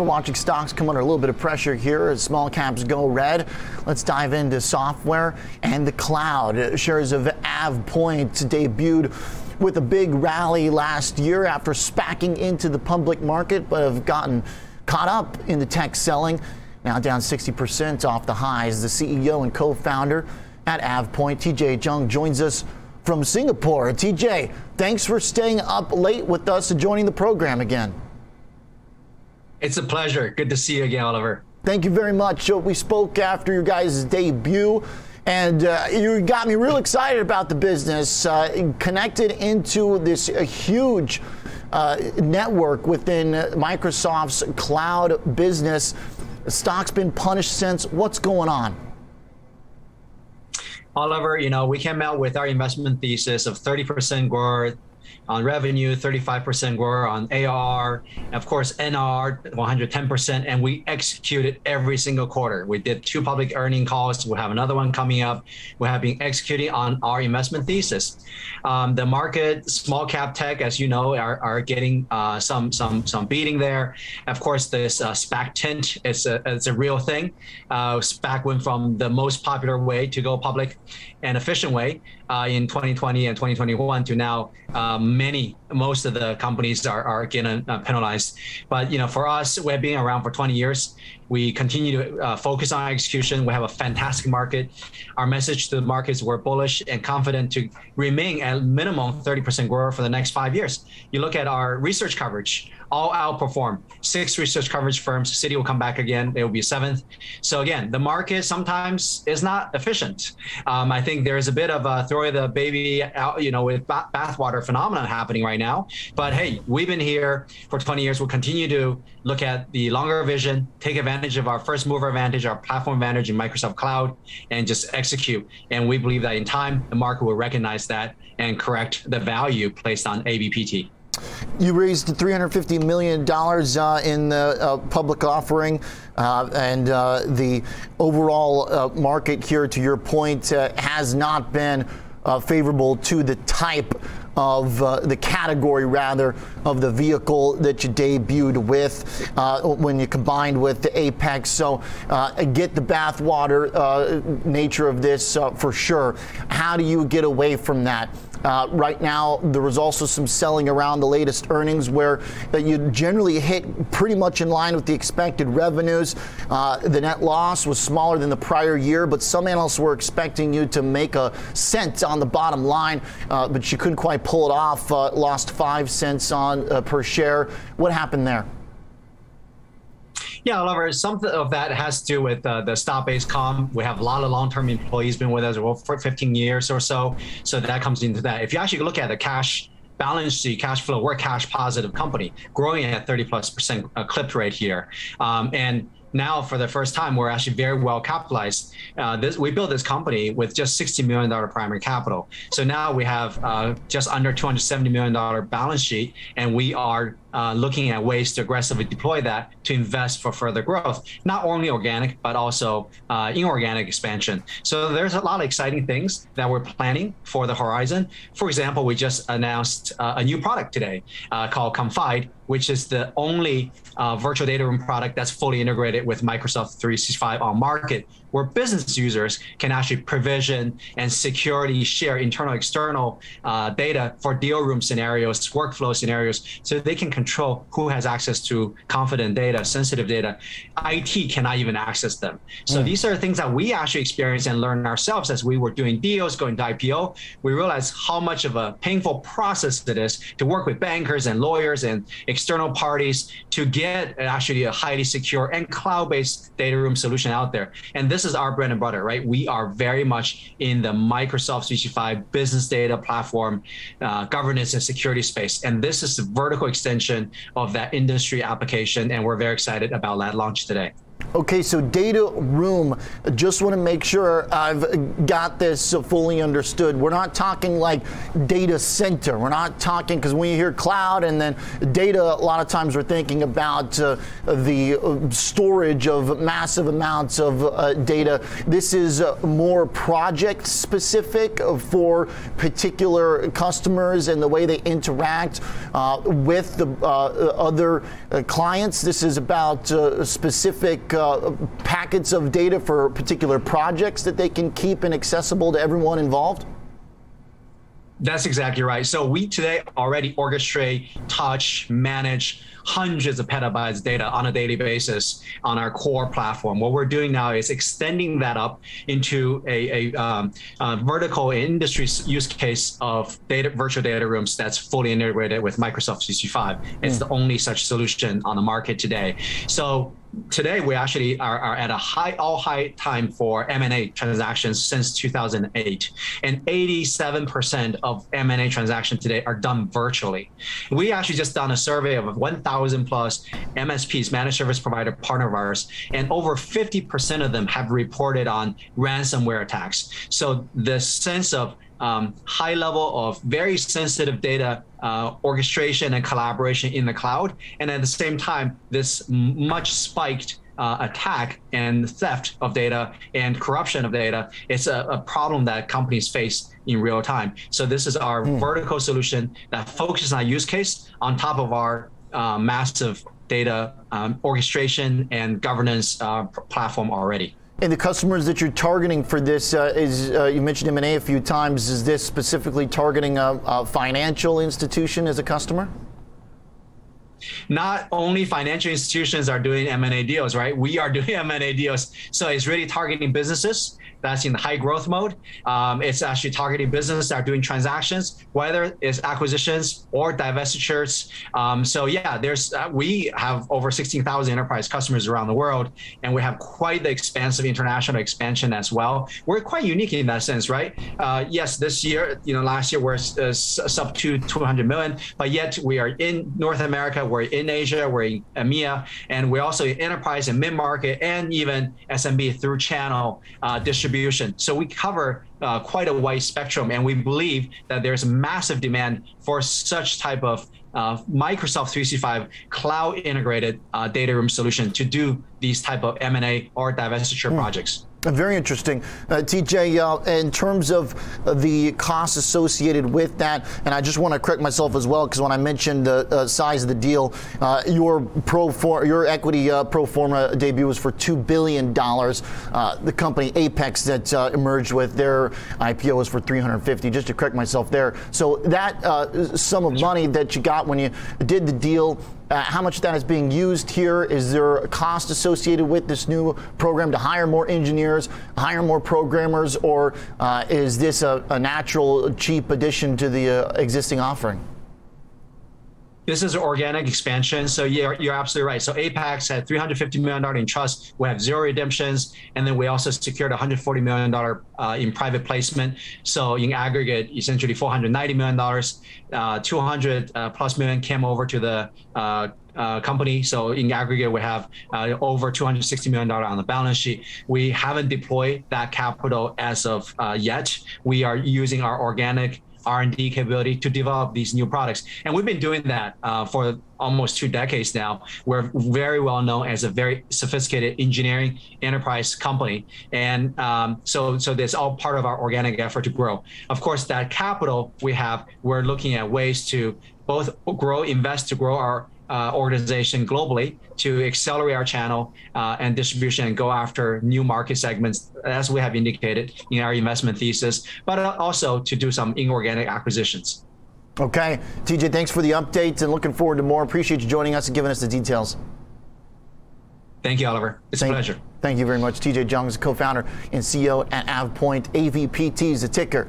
We're watching stocks come under a little bit of pressure here as small caps go red. Let's dive into software and the cloud. Shares of AvePoint debuted with a big rally last year after spacking into the public market, but have gotten caught up in the tech selling. Now down 60% off the highs. The CEO and co founder at AvePoint, TJ Jiang, joins us from Singapore. TJ, thanks for staying up late with us and joining the program again. It's a pleasure. Good to see you again, Oliver. Thank you very much. we spoke after your guys' debut, and uh, you got me real excited about the business. Uh, connected into this uh, huge network within Microsoft's cloud business. The stock's been punished since. What's going on? Oliver, you know, we came out with our investment thesis of 30% growth on revenue, 35% growth on AR, and of course, NR 110%, and we executed every single quarter. We did two public earning calls. We have another one coming up. We have been executing on our investment thesis. Um, the market, small cap tech, as you know, are, are getting uh, some some some beating there. Of course, this uh, SPAC tint is a, it's a real thing. Uh, SPAC went from the most popular way to go public and efficient way uh, in 2020 and 2021 to now uh, many most of the companies are, are getting uh, penalized. But you know for us we've been around for 20 years. We continue to uh, focus on execution. We have a fantastic market. Our message to the markets, we're bullish and confident to remain at minimum 30% growth for the next five years. You look at our research coverage all outperform. Six research coverage firms, Citi will come back again. They will be seventh. So again, the market sometimes is not efficient. Um, I think there's a bit of a throw the baby out, you know, with bathwater phenomenon happening right now. But hey, we've been here for 20 years. We'll continue to look at the longer vision, take advantage of our first mover advantage, our platform advantage in Microsoft Cloud, and just execute. And we believe that in time, the market will recognize that and correct the value placed on AVPT. You raised $350 million uh, in the uh, public offering, uh, and uh, the overall uh, market here, to your point, uh, has not been favorable to the type of the category rather of the vehicle that you debuted with when you combined with the Apex. So get the bathwater nature of this for sure. How do you get away from that? Uh, right now, there was also some selling around the latest earnings where uh, you generally hit pretty much in line with the expected revenues. Uh, the net loss was smaller than the prior year, but some analysts were expecting you to make a cent on the bottom line, uh, but you couldn't quite pull it off. Uh, lost five cents on uh, per share. What happened there? Yeah, Oliver, some of that has to do with uh, the stock-based comp. We have a lot of long-term employees been with us for 15 years or so. So that comes into that. If you actually look at the cash balance sheet, cash flow, we're a cash positive company, growing at 30 plus percent uh, clip rate here. Um, and now for the first time we're actually very well capitalized uh, this, we built this company with just $60 million primary capital so now we have uh, just under $270 million balance sheet and we are uh, looking at ways to aggressively deploy that to invest for further growth, not only organic, but also uh, inorganic expansion. So there's a lot of exciting things that we're planning for the horizon. For example, we just announced uh, a new product today uh, called Confide, which is the only uh, virtual data room product that's fully integrated with Microsoft 365 on market where business users can actually provision and security share internal external uh, data for deal room scenarios workflow scenarios so they can control who has access to confident data sensitive data. It cannot even access them. So mm. these are things that we actually experience and learn ourselves as we were doing deals going to ipo we realized how much of a painful process it is to work with bankers and lawyers and external parties to get actually a highly secure and cloud-based data room solution out there. And this this is our bread and butter, right? We are very much in the Microsoft 365 business data platform, uh, governance and security space. And this is the vertical extension of that industry application. And we're very excited about that launch today. Okay, so data room, just want to make sure I've got this fully understood. We're not talking like data center. We're not talking, because when you hear cloud and then data, a lot of times we're thinking about uh, the uh, storage of massive amounts of uh, data. This is uh, more project specific for particular customers and the way they interact uh, with the uh, other clients. This is about specific uh, packets of data for particular projects that they can keep and accessible to everyone involved? That's exactly right. So we today already orchestrate, touch, manage hundreds of petabytes data on a daily basis on our core platform. What we're doing now is extending that up into a, a, um, a vertical industry use case of data virtual data rooms that's fully integrated with Microsoft 365. It's mm. the only such solution on the market today. So today we actually are, are, at a high all high time for m&a transactions since 2008 and 87% of m&a transactions today are done virtually we actually just done a survey of 1000 plus msps managed service provider partner of ours and over 50% of them have reported on ransomware attacks so the sense of um, high level of very sensitive data uh, orchestration and collaboration in the cloud. And at the same time, this much spiked uh, attack and theft of data and corruption of data is a, a, problem that companies face in real time. So this is our mm. vertical solution that focuses on use case on top of our uh, massive data um, orchestration and governance uh, platform already. And the customers that you're targeting for this uh, is uh, you mentioned M&A a few times. Is this specifically targeting a, a financial institution as a customer? Not only financial institutions are doing M&A deals, right? We are doing M&A deals. So it's really targeting businesses that's in high growth mode. Um, it's actually targeting businesses that are doing transactions, whether it's acquisitions or divestitures. Um, so yeah, there's uh, we have over 16,000 enterprise customers around the world, and we have quite the expansive international expansion as well. We're quite unique in that sense, right? Uh, yes, this year, you know, last year we're uh, sub to 200 million, but yet we are in North America, we're in Asia, we're in EMEA, and we're also in enterprise and mid market, and even SMB through channel uh, distribution. So we cover uh, quite a wide spectrum, and we believe that there's massive demand for such type of uh, Microsoft 365 cloud integrated uh, data room solution to do these type of M&A or divestiture hmm. projects. Very interesting. Uh, TJ, uh, in terms of uh, the costs associated with that, and I just want to correct myself as well, because when I mentioned the uh, size of the deal, uh, your pro for, your equity uh, pro forma debut was for $2 billion. the company Apex that emerged with their IPO was for 350 just to correct myself there. So that sum of money that you got when you did the deal, uh, how much of that is being used here? Is there a cost associated with this new program to hire more engineers, hire more programmers, or uh, is this a, a, natural, cheap addition to the uh, existing offering? This is organic expansion. So you're, you're absolutely right. So Apex had $350 million in trust. We have zero redemptions. And then we also secured $140 million uh, in private placement. So in aggregate, essentially $490 million, uh, 200 uh, plus million came over to the uh, uh, company. So in aggregate, we have uh, over $260 million on the balance sheet. We haven't deployed that capital as of uh, yet. We are using our organic R&D capability to develop these new products. And we've been doing that uh, for almost two decades now. We're very well known as a very sophisticated engineering enterprise company. And um, so, so that's all part of our organic effort to grow. Of course, that capital we have, we're looking at ways to both grow, invest to grow our uh, organization globally to accelerate our channel uh, and distribution and go after new market segments, as we have indicated in our investment thesis, but also to do some inorganic acquisitions. Okay, TJ, thanks for the update and looking forward to more. Appreciate you joining us and giving us the details. Thank you, Oliver. It's thank, a pleasure. Thank you very much. TJ Jiang is co founder and CEO at AvePoint. AVPT is the ticker.